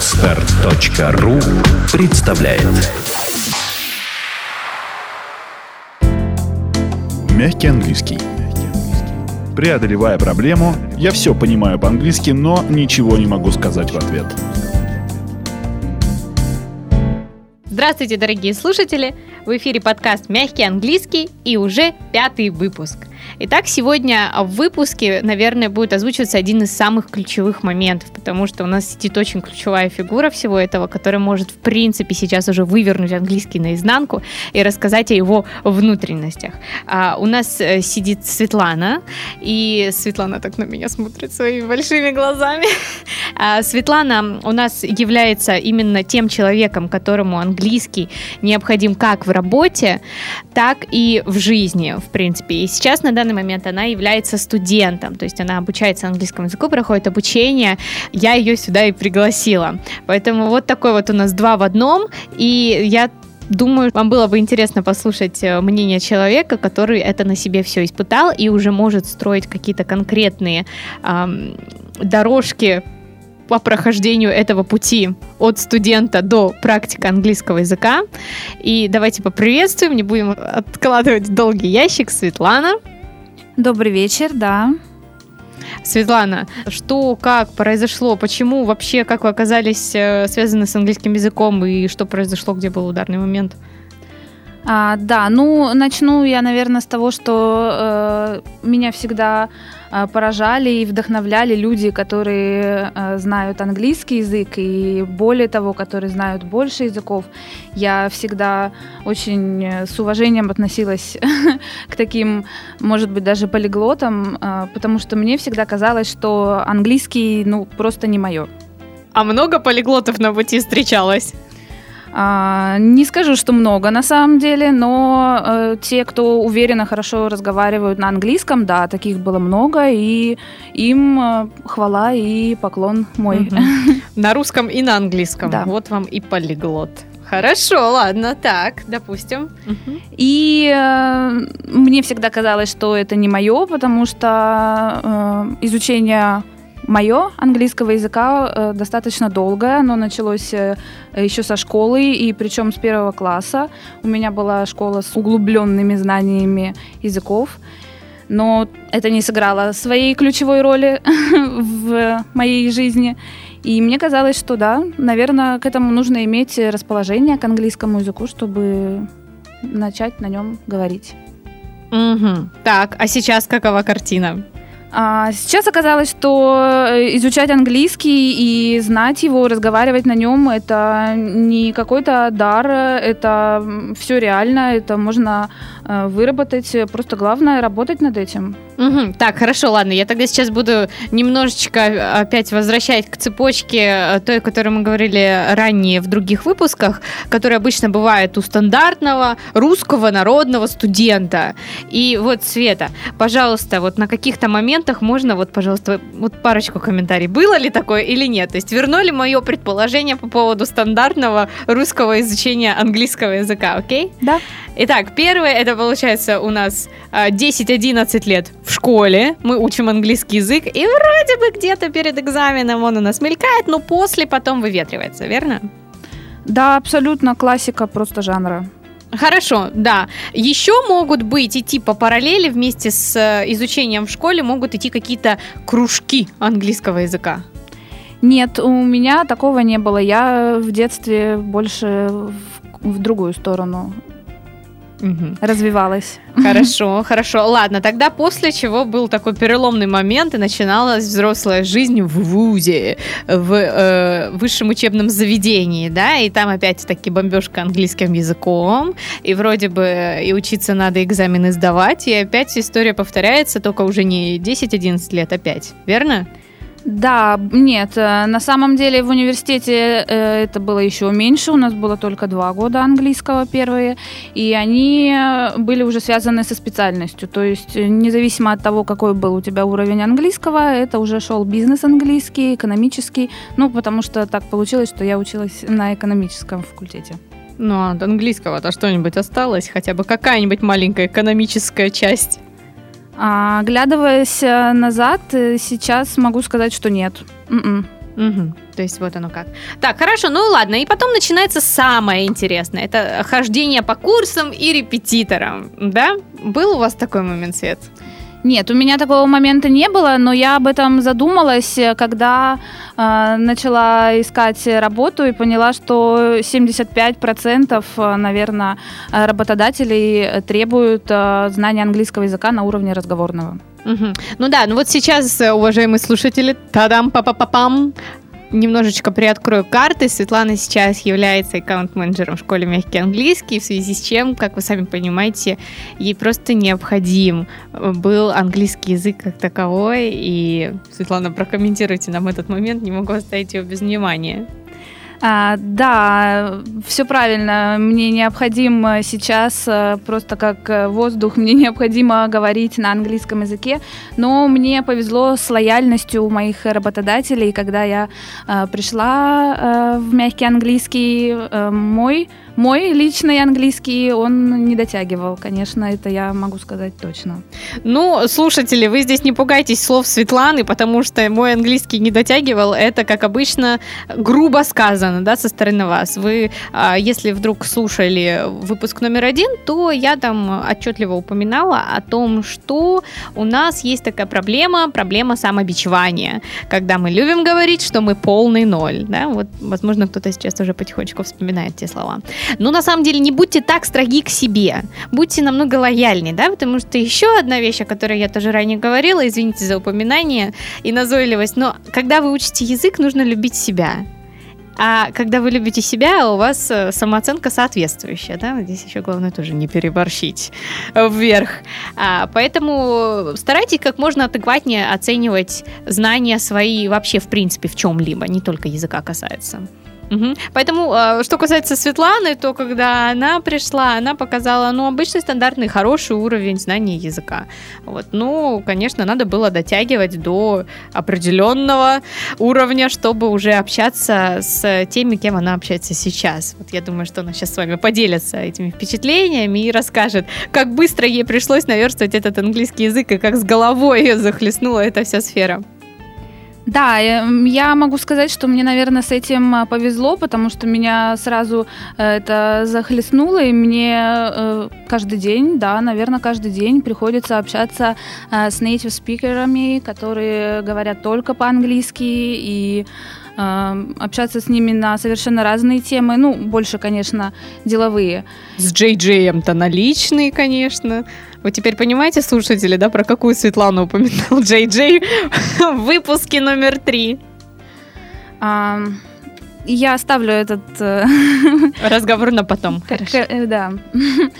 Отстар.ру представляет Мягкий английский. Преодолевая проблему, я все понимаю по-английски, но ничего не могу сказать в ответ. Здравствуйте, дорогие слушатели! В эфире подкаст «Мягкий английский» и уже пятый выпуск. Итак, сегодня в выпуске, наверное, будет озвучиваться один из самых ключевых моментов, потому что у нас сидит очень ключевая фигура всего этого, которая может, в принципе, сейчас уже вывернуть английский наизнанку и рассказать о его внутренностях. А, у нас э, сидит Светлана, и Светлана так на меня смотрит своими большими глазами. А, Светлана у нас является именно тем человеком, которому английский необходим как в работе, так и в жизни, в принципе. И сейчас на данный момент она является студентом, то есть она обучается английскому языку, проходит обучение. Я ее сюда и пригласила. Поэтому вот такой вот у нас два в одном, и я Думаю, вам было бы интересно послушать э, мнение человека, который это на себе все испытал и уже может строить какие-то конкретные эм, дорожки по прохождению этого пути от студента до практика английского языка. И давайте поприветствуем, не будем откладывать долгий ящик, Светлана. Добрый вечер, да. Светлана, что, как произошло, почему вообще, как вы оказались э, связаны с английским языком и что произошло, где был ударный момент? А, да, ну начну я, наверное, с того, что э, меня всегда поражали и вдохновляли люди, которые э, знают английский язык и более того, которые знают больше языков. Я всегда очень э, с уважением относилась к таким, может быть, даже полиглотам, э, потому что мне всегда казалось, что английский, ну, просто не мое. А много полиглотов на пути встречалось? А, не скажу, что много на самом деле, но э, те, кто уверенно хорошо разговаривают на английском, да, таких было много, и им э, хвала и поклон мой. На русском и на английском. Да. Вот вам и полиглот. Хорошо, ладно, так, допустим. И э, мне всегда казалось, что это не мое, потому что э, изучение мое английского языка э, достаточно долгое. Оно началось э, еще со школы, и причем с первого класса. У меня была школа с углубленными знаниями языков. Но это не сыграло своей ключевой роли в моей жизни. И мне казалось, что да, наверное, к этому нужно иметь расположение к английскому языку, чтобы начать на нем говорить. Угу. Так, а сейчас какова картина? А сейчас оказалось, что э, изучать английский и знать его, разговаривать на нем, это не какой-то дар, это все реально, это можно э, выработать. Просто главное работать над этим. Угу. Так, хорошо, ладно. Я тогда сейчас буду немножечко опять возвращать к цепочке э, той, о которой мы говорили ранее в других выпусках, которая обычно бывает у стандартного русского народного студента. И вот, Света, пожалуйста, вот на каких-то моментах можно, вот, пожалуйста, вот парочку комментариев. Было ли такое или нет? То есть вернули мое предположение по поводу стандартного русского изучения английского языка, окей? Да. Итак, первое, это получается у нас 10-11 лет в школе, мы учим английский язык, и вроде бы где-то перед экзаменом он у нас мелькает, но после потом выветривается, верно? Да, абсолютно классика просто жанра. Хорошо, да. Еще могут быть идти по параллели вместе с э, изучением в школе, могут идти какие-то кружки английского языка. Нет, у меня такого не было. Я в детстве больше в, в другую сторону Угу. развивалась. Хорошо, хорошо. Ладно, тогда после чего был такой переломный момент и начиналась взрослая жизнь в ВУЗе, в э, высшем учебном заведении, да, и там опять-таки бомбежка английским языком, и вроде бы и учиться надо экзамены сдавать, и опять история повторяется, только уже не 10-11 лет, опять, верно? Да, нет, э, на самом деле в университете э, это было еще меньше, у нас было только два года английского первые, и они э, были уже связаны со специальностью, то есть независимо от того, какой был у тебя уровень английского, это уже шел бизнес английский, экономический, ну, потому что так получилось, что я училась на экономическом факультете. Ну, а от английского-то что-нибудь осталось? Хотя бы какая-нибудь маленькая экономическая часть? А, оглядываясь э, назад, э, сейчас могу сказать, что нет. М-м. Угу. То есть вот оно как. Так, хорошо, ну ладно. И потом начинается самое интересное. Это хождение по курсам и репетиторам. Да? Был у вас такой момент, Свет? Нет, у меня такого момента не было, но я об этом задумалась, когда э, начала искать работу и поняла, что 75%, наверное, работодателей требуют э, знания английского языка на уровне разговорного. Угу. Ну да, ну вот сейчас, уважаемые слушатели, тадам па па па пам немножечко приоткрою карты. Светлана сейчас является аккаунт-менеджером в школе «Мягкий английский», в связи с чем, как вы сами понимаете, ей просто необходим был английский язык как таковой. И, Светлана, прокомментируйте нам этот момент, не могу оставить его без внимания. А, да, все правильно. Мне необходимо сейчас э, просто как э, воздух, мне необходимо говорить на английском языке. Но мне повезло с лояльностью моих работодателей, когда я э, пришла в мягкий английский, мой мой личный английский, он не дотягивал, конечно, это я могу сказать точно. Ну, слушатели, вы здесь не пугайтесь слов Светланы, потому что мой английский не дотягивал. Это, как обычно, грубо сказано, да, со стороны вас. Вы, а, если вдруг слушали выпуск номер один, то я там отчетливо упоминала о том, что у нас есть такая проблема, проблема самобичевания, когда мы любим говорить, что мы полный ноль, да, вот, возможно, кто-то сейчас уже потихонечку вспоминает те слова. Но на самом деле не будьте так строги к себе, будьте намного лояльнее, да, потому что еще одна вещь, о которой я тоже ранее говорила, извините за упоминание и назойливость, но когда вы учите язык, нужно любить себя. А когда вы любите себя, у вас э, самооценка соответствующая, да, здесь еще главное тоже не переборщить вверх. А, поэтому старайтесь как можно адекватнее оценивать знания свои вообще в принципе в чем-либо, не только языка касается. Угу. Поэтому, а, что касается Светланы, то когда она пришла, она показала, ну, обычный стандартный хороший уровень знания языка. Вот. Ну, конечно, надо было дотягивать до определенного уровня, чтобы уже общаться с теми, кем она общается сейчас. Вот я думаю, что она сейчас с вами поделится этими впечатлениями и расскажет, как быстро ей пришлось наверстывать этот английский язык и как с головой ее захлестнула эта вся сфера. Да, я могу сказать, что мне, наверное, с этим а, повезло, потому что меня сразу э, это захлестнуло, и мне э, каждый день, да, наверное, каждый день приходится общаться э, с native спикерами, которые говорят только по-английски, и общаться с ними на совершенно разные темы, ну, больше, конечно, деловые. С Джей Джеем-то наличные, конечно. Вы теперь понимаете, слушатели, да, про какую Светлану упоминал Джей Джей в выпуске номер три? Um, я оставлю этот э, разговор на потом. Хорошо. Э, да.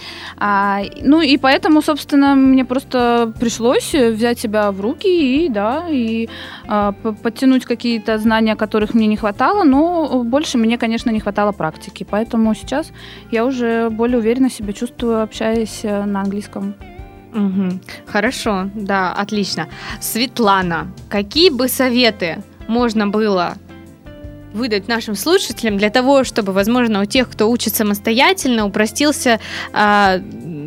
А, ну и поэтому, собственно, мне просто пришлось взять себя в руки и да и а, подтянуть какие-то знания, которых мне не хватало, но больше мне, конечно, не хватало практики, поэтому сейчас я уже более уверенно себя чувствую, общаясь э, на английском. Угу. Хорошо, да, отлично. Светлана, какие бы советы можно было выдать нашим слушателям для того, чтобы, возможно, у тех, кто учит самостоятельно, упростился э,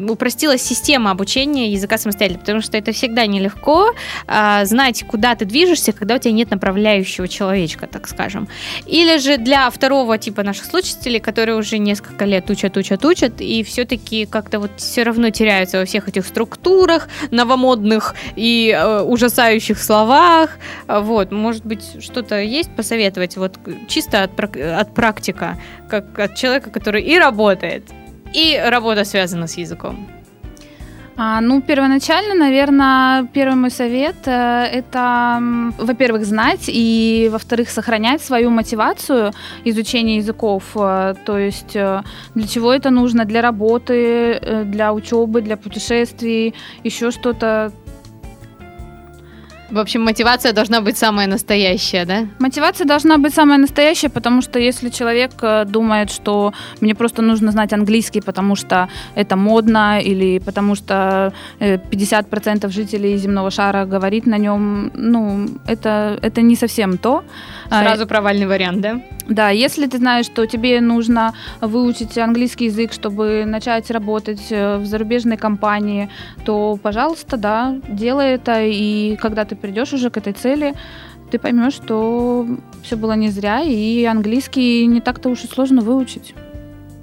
упростилась система обучения языка самостоятельно, потому что это всегда нелегко а, знать, куда ты движешься, когда у тебя нет направляющего человечка, так скажем. Или же для второго типа наших слушателей, которые уже несколько лет учат, учат, учат, и все-таки как-то вот все равно теряются во всех этих структурах, новомодных и э, ужасающих словах. Вот, может быть, что-то есть посоветовать, вот чисто от, от практика, как от человека, который и работает, и работа связана с языком? А, ну, первоначально, наверное, первый мой совет э, это, во-первых, знать и, во-вторых, сохранять свою мотивацию изучения языков. Э, то есть э, для чего это нужно? Для работы, для учебы, для путешествий, еще что-то. В общем, мотивация должна быть самая настоящая, да? Мотивация должна быть самая настоящая, потому что если человек э, думает, что мне просто нужно знать английский, потому что это модно, или потому что 50% э, жителей земного шара говорит на нем, ну, это, это не совсем то. Сразу провальный вариант, да? Да, если ты знаешь, что тебе нужно выучить английский язык, чтобы начать работать э, в зарубежной компании, то, пожалуйста, да, делай это, и когда ты придешь уже к этой цели, ты поймешь, что все было не зря, и английский не так-то уж и сложно выучить.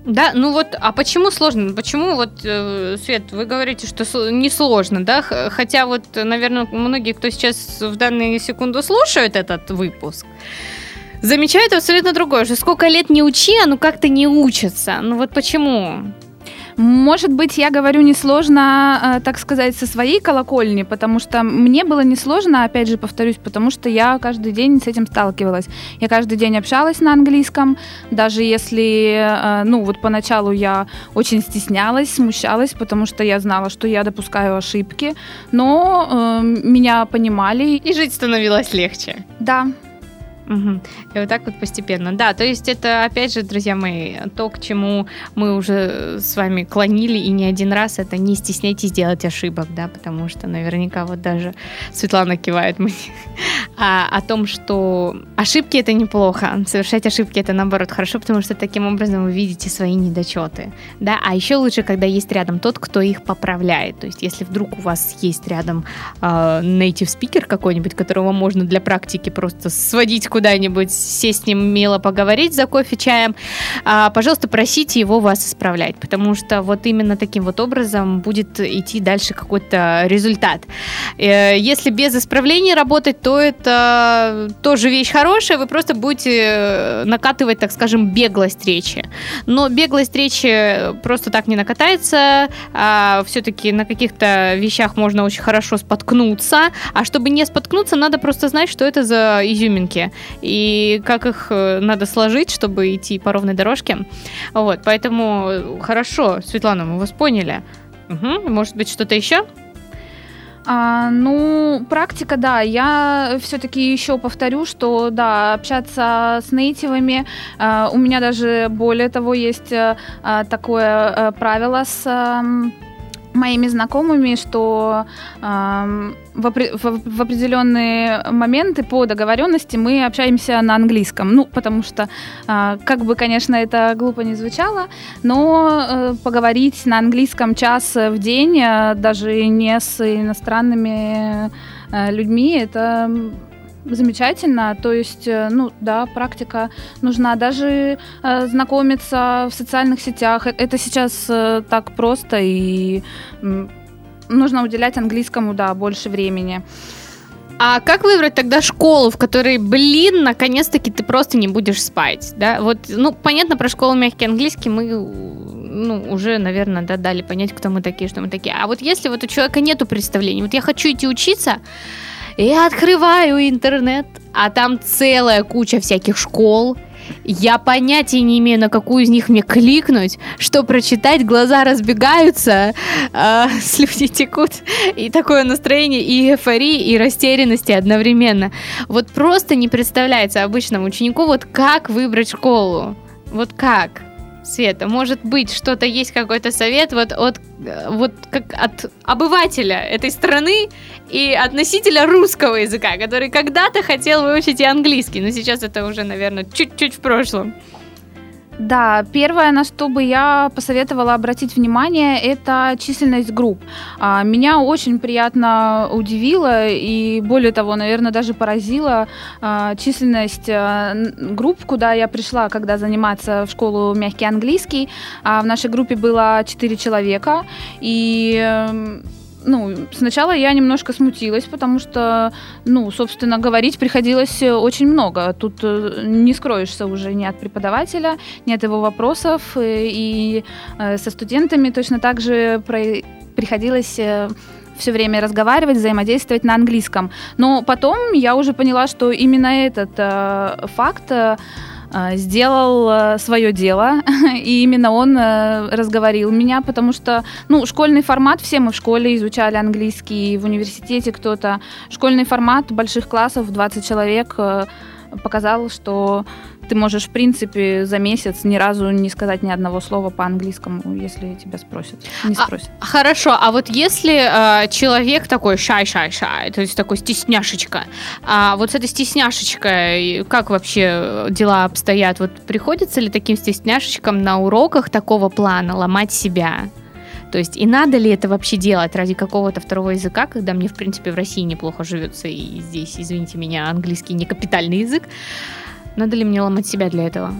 Да, ну вот, а почему сложно? Почему вот, э, Свет, вы говорите, что не сложно, да? Хотя вот, наверное, многие, кто сейчас в данную секунду слушают этот выпуск, замечают абсолютно другое, что сколько лет не учи, а ну как-то не учатся. Ну вот почему? Может быть, я говорю несложно, э, так сказать, со своей колокольни, потому что мне было несложно, опять же, повторюсь, потому что я каждый день с этим сталкивалась. Я каждый день общалась на английском, даже если, э, ну, вот поначалу я очень стеснялась, смущалась, потому что я знала, что я допускаю ошибки, но э, меня понимали. И жить становилось легче. Да, Угу. И вот так вот постепенно. Да, то есть это, опять же, друзья мои, то, к чему мы уже с вами клонили и не один раз, это не стесняйтесь делать ошибок, да, потому что наверняка вот даже Светлана кивает мне а, о том, что ошибки это неплохо, совершать ошибки это наоборот хорошо, потому что таким образом вы видите свои недочеты, да, а еще лучше, когда есть рядом тот, кто их поправляет, то есть если вдруг у вас есть рядом э, native speaker какой-нибудь, которого можно для практики просто сводить куда куда-нибудь, сесть с ним мило поговорить за кофе, чаем, а, пожалуйста, просите его вас исправлять, потому что вот именно таким вот образом будет идти дальше какой-то результат. Э, если без исправления работать, то это тоже вещь хорошая, вы просто будете э, накатывать, так скажем, беглость речи. Но беглость речи просто так не накатается, а все-таки на каких-то вещах можно очень хорошо споткнуться, а чтобы не споткнуться, надо просто знать, что это за изюминки и как их э, надо сложить, чтобы идти по ровной дорожке. Вот, поэтому хорошо, Светлана, мы вас поняли. Угу. Может быть, что-то еще? А, ну, практика, да. Я все-таки еще повторю, что да, общаться с нейтивами. А, у меня даже более того есть а, такое а, правило с. А, моими знакомыми, что э, в, определенные моменты по договоренности мы общаемся на английском. Ну, потому что, э, как бы, конечно, это глупо не звучало, но э, поговорить на английском час в день, э, даже не с иностранными э, людьми, это замечательно. То есть, э, ну да, практика нужна. Даже э, знакомиться в социальных сетях. Это сейчас э, так просто и э, нужно уделять английскому, да, больше времени. А как выбрать тогда школу, в которой, блин, наконец-таки ты просто не будешь спать, да? Вот, ну, понятно, про школу мягкий английский мы, ну, уже, наверное, да, дали понять, кто мы такие, что мы такие. А вот если вот у человека нету представления, вот я хочу идти учиться, я открываю интернет, а там целая куча всяких школ. Я понятия не имею, на какую из них мне кликнуть, что прочитать, глаза разбегаются, э, слюни текут, и такое настроение и эйфории, и растерянности одновременно. Вот просто не представляется обычному ученику, вот как выбрать школу. Вот как? Света, может быть, что-то есть какой-то совет вот от вот как от обывателя этой страны и от носителя русского языка, который когда-то хотел выучить и английский, но сейчас это уже, наверное, чуть-чуть в прошлом. Да, первое, на что бы я посоветовала обратить внимание, это численность групп. А, меня очень приятно удивило и, более того, наверное, даже поразила а, численность а, групп, куда я пришла, когда заниматься в школу мягкий английский. В нашей группе было 4 человека, и эм, ну, сначала я немножко смутилась, потому что, ну, собственно, говорить приходилось э, очень много. Тут э, не скроешься уже ни от преподавателя, ни от его вопросов. Э, и со студентами точно так же приходилось все время разговаривать, взаимодействовать на английском. Но потом я уже поняла, что именно этот э, факт Э, сделал э, свое дело, и именно он э, разговорил меня, потому что, ну, школьный формат, все мы в школе изучали английский, в университете кто-то, школьный формат больших классов, 20 человек, показал, что ты можешь, в принципе, за месяц ни разу не сказать ни одного слова по-английскому, если тебя спросят. Не а, спросят. А, хорошо, а вот если э, человек такой шай-шай-шай, то есть такой стесняшечка, а вот с этой стесняшечкой, как вообще дела обстоят? Вот приходится ли таким стесняшечкам на уроках такого плана ломать себя? То есть и надо ли это вообще делать ради какого-то второго языка, когда мне, в принципе, в России неплохо живется, и здесь, извините меня, английский не капитальный язык. Надо ли мне ломать себя для этого?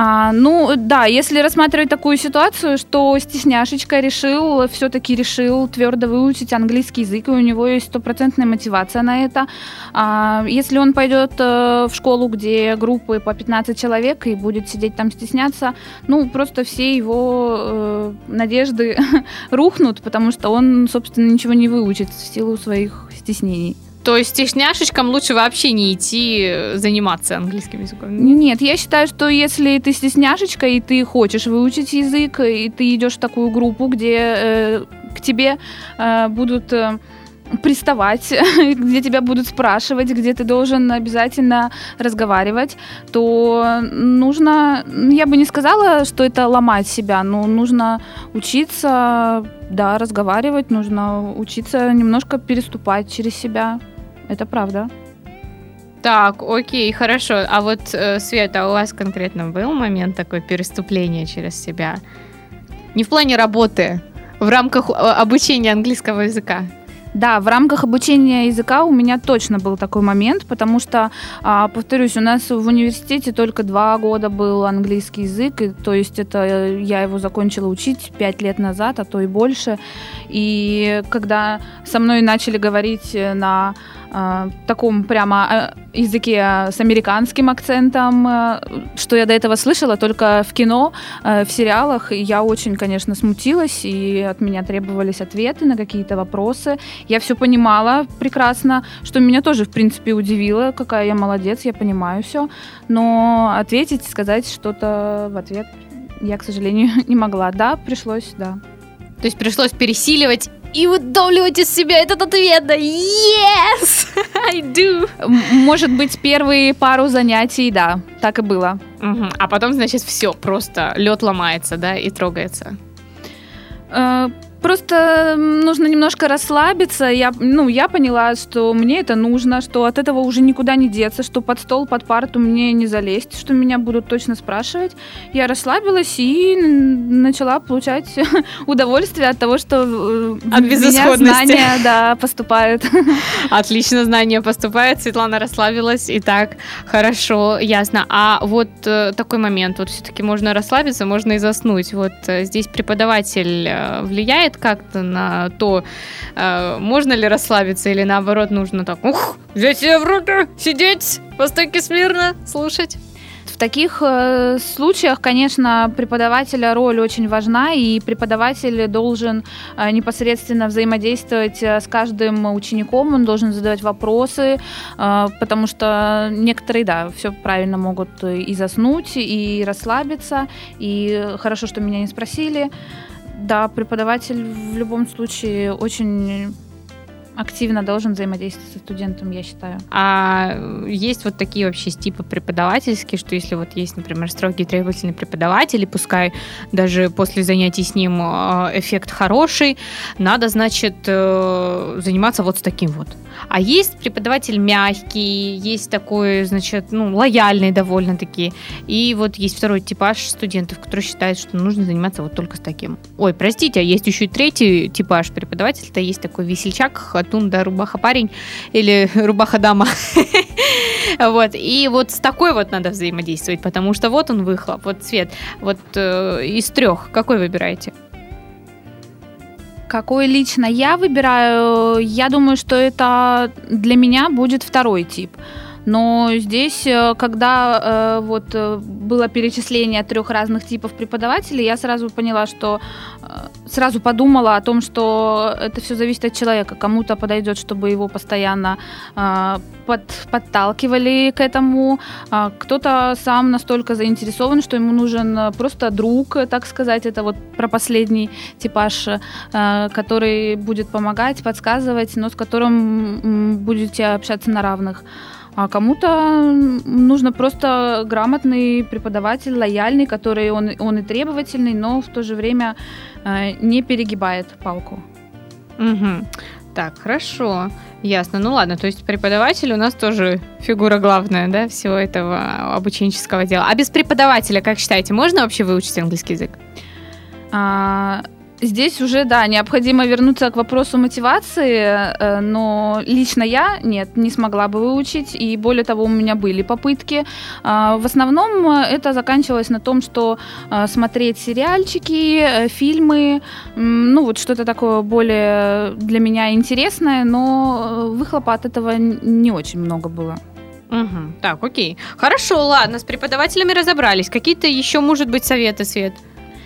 А, ну, да, если рассматривать такую ситуацию, что стесняшечка решил, все-таки решил твердо выучить английский язык, и у него есть стопроцентная мотивация на это. А, если он пойдет э, в школу, где группы по 15 человек, и будет сидеть там стесняться, ну, просто все его э, надежды рухнут, потому что он, собственно, ничего не выучит в силу своих стеснений. То есть стесняшечкам лучше вообще не идти э, заниматься английским языком? Нет, я считаю, что если ты стесняшечка и ты хочешь выучить язык, и ты идешь в такую группу, где э, к тебе э, будут... Э, приставать, где тебя будут спрашивать, где ты должен обязательно разговаривать, то нужно, я бы не сказала, что это ломать себя, но нужно учиться, да, разговаривать, нужно учиться немножко переступать через себя. Это правда. Так, окей, хорошо. А вот, э, Света, у вас конкретно был момент такой переступления через себя? Не в плане работы, в рамках э, обучения английского языка? Да, в рамках обучения языка у меня точно был такой момент, потому что, а, повторюсь, у нас в университете только два года был английский язык, и, то есть это э, я его закончила учить пять лет назад, а то и больше. И когда со мной начали говорить на э, таком прямо э, языке с американским акцентом, э, что я до этого слышала только в кино, в сериалах. Я очень, конечно, смутилась, и от меня требовались ответы на какие-то вопросы. Я все понимала прекрасно, что меня тоже, в принципе, удивило, какая я молодец, я понимаю все. Но ответить, сказать что-то в ответ я, к сожалению, не могла. Да, пришлось, да. То есть пришлось пересиливать и выдавливать из себя этот ответ. Да, yes, I do. Может быть, первые пару занятий, да, так и было. Угу. А потом, значит, все, просто лед ломается, да, и трогается. Просто нужно немножко расслабиться. Я, ну, я поняла, что мне это нужно, что от этого уже никуда не деться, что под стол, под парту мне не залезть, что меня будут точно спрашивать. Я расслабилась и начала получать удовольствие от того, что э, от меня знания да, поступают. Отлично, знания поступают. Светлана расслабилась. Итак, хорошо, ясно. А вот э, такой момент. Вот все-таки можно расслабиться, можно и заснуть. Вот э, здесь преподаватель влияет влияет как-то на то, э, можно ли расслабиться или наоборот нужно так, ух, взять себя в руки, сидеть по стойке смирно, слушать? В таких э, случаях, конечно, преподавателя роль очень важна, и преподаватель должен э, непосредственно взаимодействовать с каждым учеником, он должен задавать вопросы, потому что некоторые, да, все правильно могут и заснуть, и расслабиться, и хорошо, что меня не спросили. Да, преподаватель в любом случае очень активно должен взаимодействовать со студентом, я считаю. А есть вот такие вообще типы преподавательские, что если вот есть, например, строгий требовательный преподаватель, и пускай даже после занятий с ним э, эффект хороший, надо, значит, э, заниматься вот с таким вот. А есть преподаватель мягкий, есть такой, значит, ну, лояльный довольно-таки. И вот есть второй типаж студентов, который считает, что нужно заниматься вот только с таким. Ой, простите, а есть еще и третий типаж преподавателя. Это есть такой весельчак, хатун, да, рубаха парень или рубаха дама. Вот, и вот с такой вот надо взаимодействовать, потому что вот он выхлоп, вот цвет. Вот э, из трех какой выбираете? Какой лично я выбираю, я думаю, что это для меня будет второй тип. Но здесь, э, когда э, вот э, было перечисление трех разных типов преподавателей, я сразу поняла, что сразу подумала о том, что это все зависит от человека. Кому-то подойдет, чтобы его постоянно под, подталкивали к этому. А кто-то сам настолько заинтересован, что ему нужен просто друг, так сказать. Это вот про последний типаж, который будет помогать, подсказывать, но с которым будете общаться на равных. А кому-то нужно просто грамотный преподаватель, лояльный, который он, он и требовательный, но в то же время э, не перегибает палку. Угу. Так, хорошо, ясно. Ну ладно, то есть преподаватель у нас тоже фигура главная, да, всего этого обученческого дела. А без преподавателя, как считаете, можно вообще выучить английский язык? А, Здесь уже, да, необходимо вернуться к вопросу мотивации, э, но лично я, нет, не смогла бы выучить, и более того, у меня были попытки. А, в основном это заканчивалось на том, что э, смотреть сериальчики, э, фильмы, ну вот что-то такое более для меня интересное, но выхлопа от этого не очень много было. Угу. Так, окей. Хорошо, ладно, с преподавателями разобрались. Какие-то еще, может быть, советы, Свет?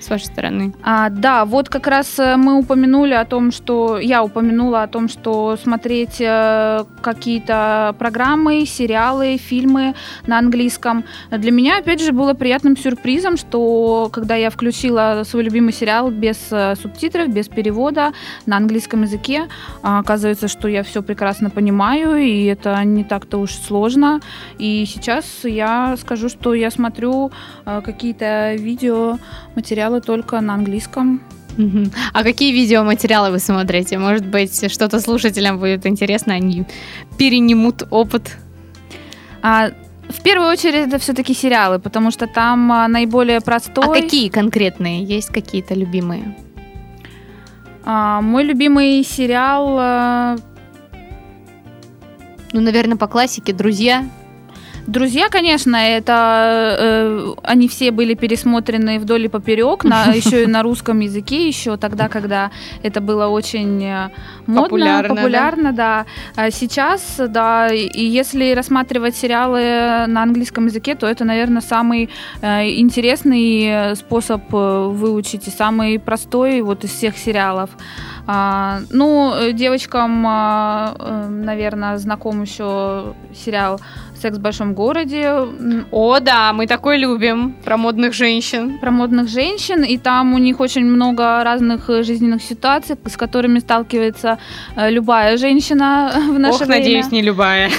С вашей стороны? А, да, вот как раз э, мы упомянули о том, что я упомянула о том, что смотреть э, какие-то программы, сериалы, фильмы на английском. Для меня, опять же, было приятным сюрпризом, что когда я включила свой любимый сериал без э, субтитров, без перевода на английском языке, а, оказывается, что я все прекрасно понимаю, и это не так-то уж сложно. И сейчас я скажу, что я смотрю какие-то видео, материалы материалы только на английском. А какие видеоматериалы вы смотрите? Может быть, что-то слушателям будет интересно, они перенимут опыт? А, в первую очередь это все-таки сериалы, потому что там а, наиболее простой. А какие конкретные? Есть какие-то любимые? А, мой любимый сериал... А... Ну, наверное, по классике «Друзья». Друзья, конечно, это э, они все были пересмотрены вдоль и поперек, на, еще и на русском языке, еще тогда, когда это было очень э, модно, популярно, популярно да. да. А сейчас, да, и если рассматривать сериалы на английском языке, то это, наверное, самый э, интересный способ э, выучить и самый простой вот из всех сериалов. А, ну, девочкам, а, э, наверное, знаком еще сериал «Секс в большом городе». О, да, мы такой любим. Про модных женщин. Про модных женщин. И там у них очень много разных жизненных ситуаций, с которыми сталкивается э, любая женщина в наше Ох, время. надеюсь, не любая.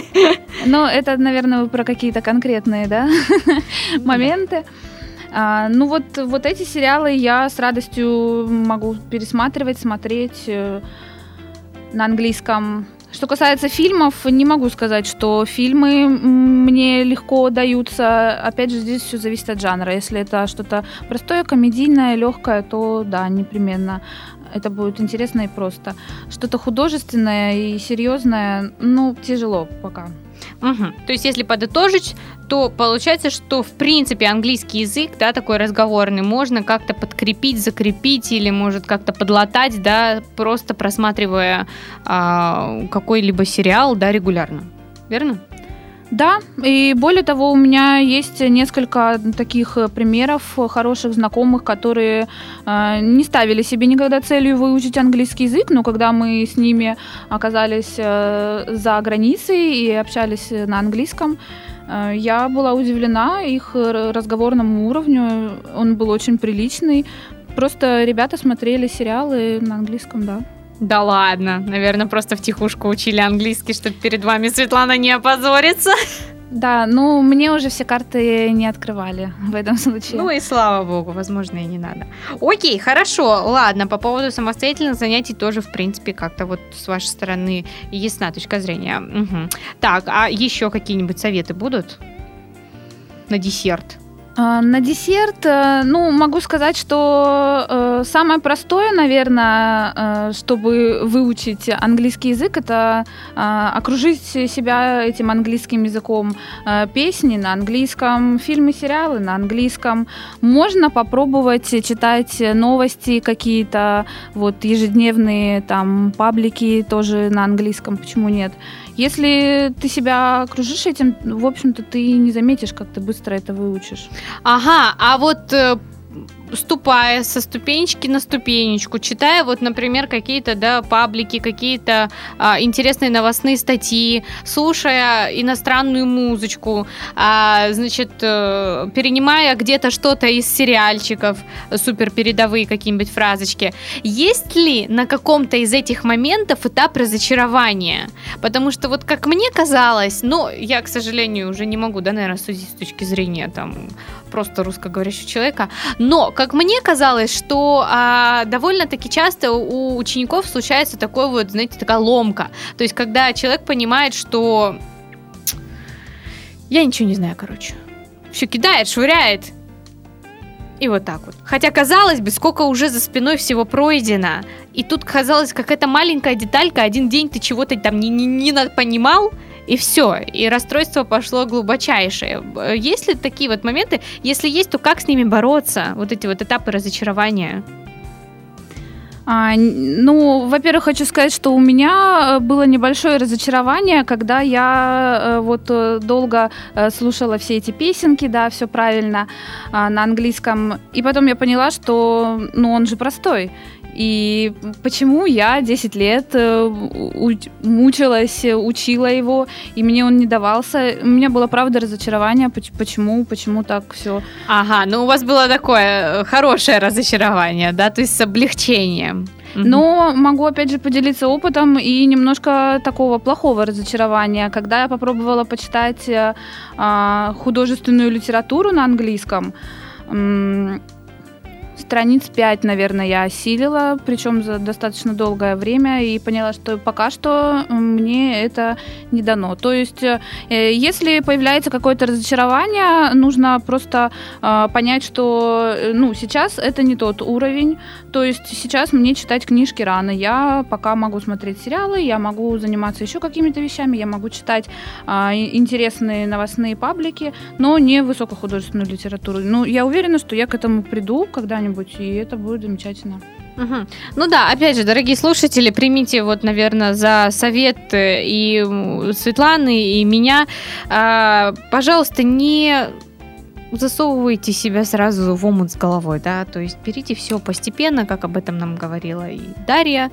Но это, наверное, про какие-то конкретные да, моменты. А, ну вот, вот эти сериалы я с радостью могу пересматривать, смотреть э, на английском. Что касается фильмов, не могу сказать, что фильмы мне легко даются. Опять же, здесь все зависит от жанра. Если это что-то простое, комедийное, легкое, то да, непременно это будет интересно и просто. Что-то художественное и серьезное, ну, тяжело пока. Угу. То есть, если подытожить, то получается, что в принципе английский язык, да, такой разговорный, можно как-то подкрепить, закрепить или может как-то подлатать, да, просто просматривая а, какой-либо сериал, да, регулярно. Верно? Да, и более того, у меня есть несколько таких примеров хороших знакомых, которые э, не ставили себе никогда целью выучить английский язык, но когда мы с ними оказались э, за границей и общались на английском, я была удивлена их разговорному уровню. Он был очень приличный. Просто ребята смотрели сериалы на английском, да. Да ладно, наверное, просто в тихушку учили английский, чтобы перед вами Светлана не опозорится. Да, ну мне уже все карты не открывали в этом случае. Ну и слава богу, возможно, и не надо. Окей, хорошо, ладно, по поводу самостоятельных занятий тоже, в принципе, как-то вот с вашей стороны ясна точка зрения. Угу. Так, а еще какие-нибудь советы будут на десерт? А, на десерт, э, ну, могу сказать, что э, самое простое, наверное, э, чтобы выучить английский язык, это окружить себя этим английским языком. Песни на английском, фильмы, сериалы на английском. Можно попробовать читать новости какие-то, вот ежедневные там паблики тоже на английском, почему нет? Если ты себя окружишь этим, в общем-то, ты не заметишь, как ты быстро это выучишь. Ага, а вот э, ступая со ступенечки на ступенечку, читая вот, например, какие-то, да, паблики, какие-то а, интересные новостные статьи, слушая иностранную музычку, а, значит, а, перенимая где-то что-то из сериальчиков, супер передовые какие-нибудь фразочки. Есть ли на каком-то из этих моментов этап разочарования? Потому что вот как мне казалось, ну, я, к сожалению, уже не могу, да, наверное, судить с точки зрения там просто русскоговорящего человека, но как мне казалось, что а, довольно-таки часто у учеников случается такой вот, знаете, такая ломка. То есть, когда человек понимает, что я ничего не знаю, короче. Все кидает, швыряет. И вот так вот. Хотя, казалось бы, сколько уже за спиной всего пройдено. И тут казалось, какая-то маленькая деталька, один день ты чего-то там не, не, не понимал, и все. И расстройство пошло глубочайшее. Есть ли такие вот моменты? Если есть, то как с ними бороться? Вот эти вот этапы разочарования? А, ну, во-первых, хочу сказать, что у меня э, было небольшое разочарование, когда я э, вот э, долго слушала все эти песенки, да, все правильно а, на английском, и потом я поняла, что, ну, он же простой. И почему я 10 лет э, мучилась, учила его, и мне он не давался. У меня было, правда, разочарование, почему, почему так все. Ага, ну у вас было такое э, хорошее разочарование, да, то есть с облегчением. Но могу опять же поделиться опытом и немножко такого плохого разочарования, когда я попробовала почитать э, а, художественную литературу на английском страниц 5, наверное, я осилила, причем за достаточно долгое время, и поняла, что пока что мне это не дано. То есть, э, если появляется какое-то разочарование, нужно просто э, понять, что э, ну, сейчас это не тот уровень, то есть сейчас мне читать книжки рано, я пока могу смотреть сериалы, я могу заниматься еще какими-то вещами, я могу читать интересные новостные паблики, но не высокохудожественную литературу. Ну, я уверена, что я к этому приду когда-нибудь что-нибудь, и это будет замечательно. Угу. Ну да, опять же, дорогие слушатели, примите вот, наверное, за совет и Светланы, и меня. А, пожалуйста, не засовываете себя сразу в омут с головой, да, то есть берите все постепенно, как об этом нам говорила и Дарья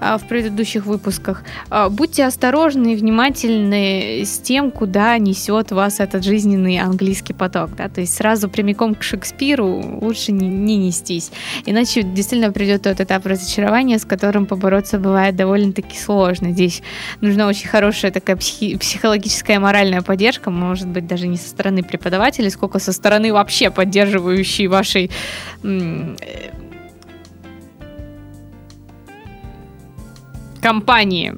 а, в предыдущих выпусках. А, будьте осторожны и внимательны с тем, куда несет вас этот жизненный английский поток, да, то есть сразу прямиком к Шекспиру лучше не, не нестись, иначе действительно придет тот этап разочарования, с которым побороться бывает довольно-таки сложно. Здесь нужна очень хорошая такая психи- психологическая моральная поддержка, может быть, даже не со стороны преподавателей, сколько со стороны вообще поддерживающей вашей компании.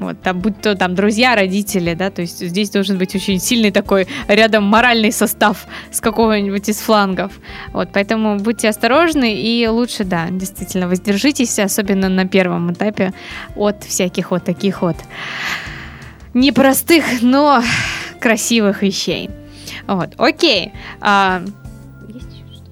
Вот, там, будь то там друзья, родители, да, то есть здесь должен быть очень сильный такой рядом моральный состав с какого-нибудь из флангов. Вот, поэтому будьте осторожны и лучше, да, действительно, воздержитесь, особенно на первом этапе, от всяких вот таких вот непростых, но красивых вещей. Вот, окей. А, есть еще что?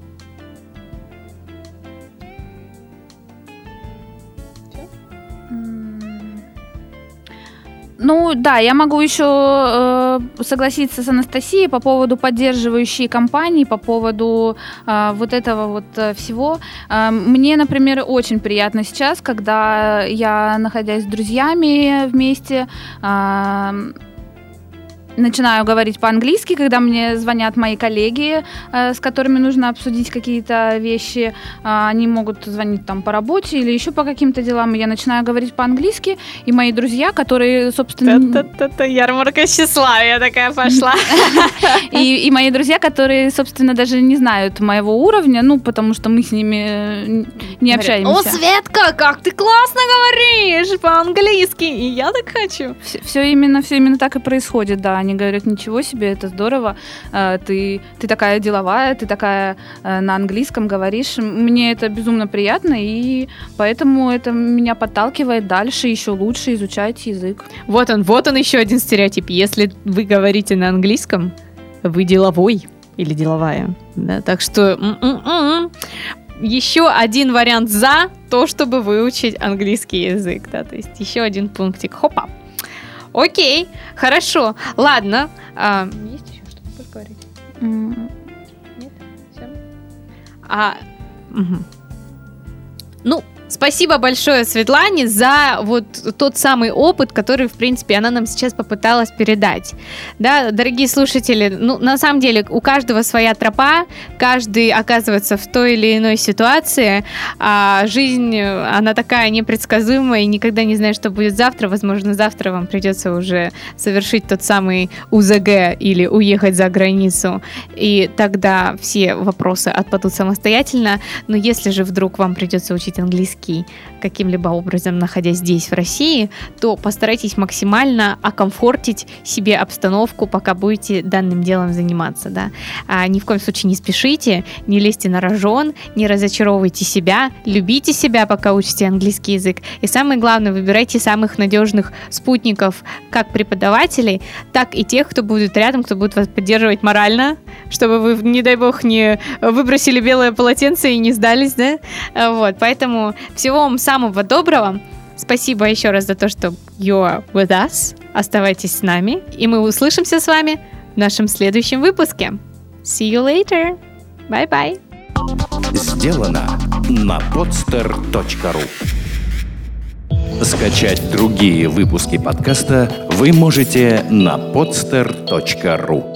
Ну да, я могу еще э, согласиться с Анастасией по поводу поддерживающей компании, по поводу э, вот этого вот э, всего. Э, мне, например, очень приятно сейчас, когда я, находясь с друзьями вместе, э, начинаю говорить по-английски, когда мне звонят мои коллеги, э, с которыми нужно обсудить какие-то вещи. Э, они могут звонить там по работе или еще по каким-то делам. Я начинаю говорить по-английски, и мои друзья, которые, собственно... Та-та-та-та, ярмарка тщеславия такая пошла. И, мои друзья, которые, собственно, даже не знают моего уровня, ну, потому что мы с ними не общаемся. О, Светка, как ты классно говоришь по-английски, и я так хочу. Все именно, все именно так и происходит, да они говорят, ничего себе, это здорово, э, ты, ты такая деловая, ты такая э, на английском говоришь. Мне это безумно приятно, и поэтому это меня подталкивает дальше еще лучше изучать язык. Вот он, вот он еще один стереотип. Если вы говорите на английском, вы деловой или деловая. Да? Так что м-м-м. еще один вариант за то, чтобы выучить английский язык. Да? То есть еще один пунктик. Хопа. Окей, хорошо. Ладно. А, есть еще что-то поговорить? Mm. Нет? Все? А, угу. Ну, Спасибо большое Светлане за вот тот самый опыт, который, в принципе, она нам сейчас попыталась передать. Да, дорогие слушатели, ну, на самом деле, у каждого своя тропа, каждый оказывается в той или иной ситуации, а жизнь, она такая непредсказуемая, и никогда не знаешь, что будет завтра. Возможно, завтра вам придется уже совершить тот самый УЗГ или уехать за границу, и тогда все вопросы отпадут самостоятельно. Но если же вдруг вам придется учить английский, английский каким-либо образом, находясь здесь, в России, то постарайтесь максимально окомфортить себе обстановку, пока будете данным делом заниматься. Да? А ни в коем случае не спешите, не лезьте на рожон, не разочаровывайте себя, любите себя, пока учите английский язык. И самое главное, выбирайте самых надежных спутников, как преподавателей, так и тех, кто будет рядом, кто будет вас поддерживать морально, чтобы вы, не дай бог, не выбросили белое полотенце и не сдались, да? Вот, поэтому всего вам самого доброго. Спасибо еще раз за то, что you're with us. Оставайтесь с нами, и мы услышимся с вами в нашем следующем выпуске. See you later. Bye-bye. Сделано на podster.ru Скачать другие выпуски подкаста вы можете на podster.ru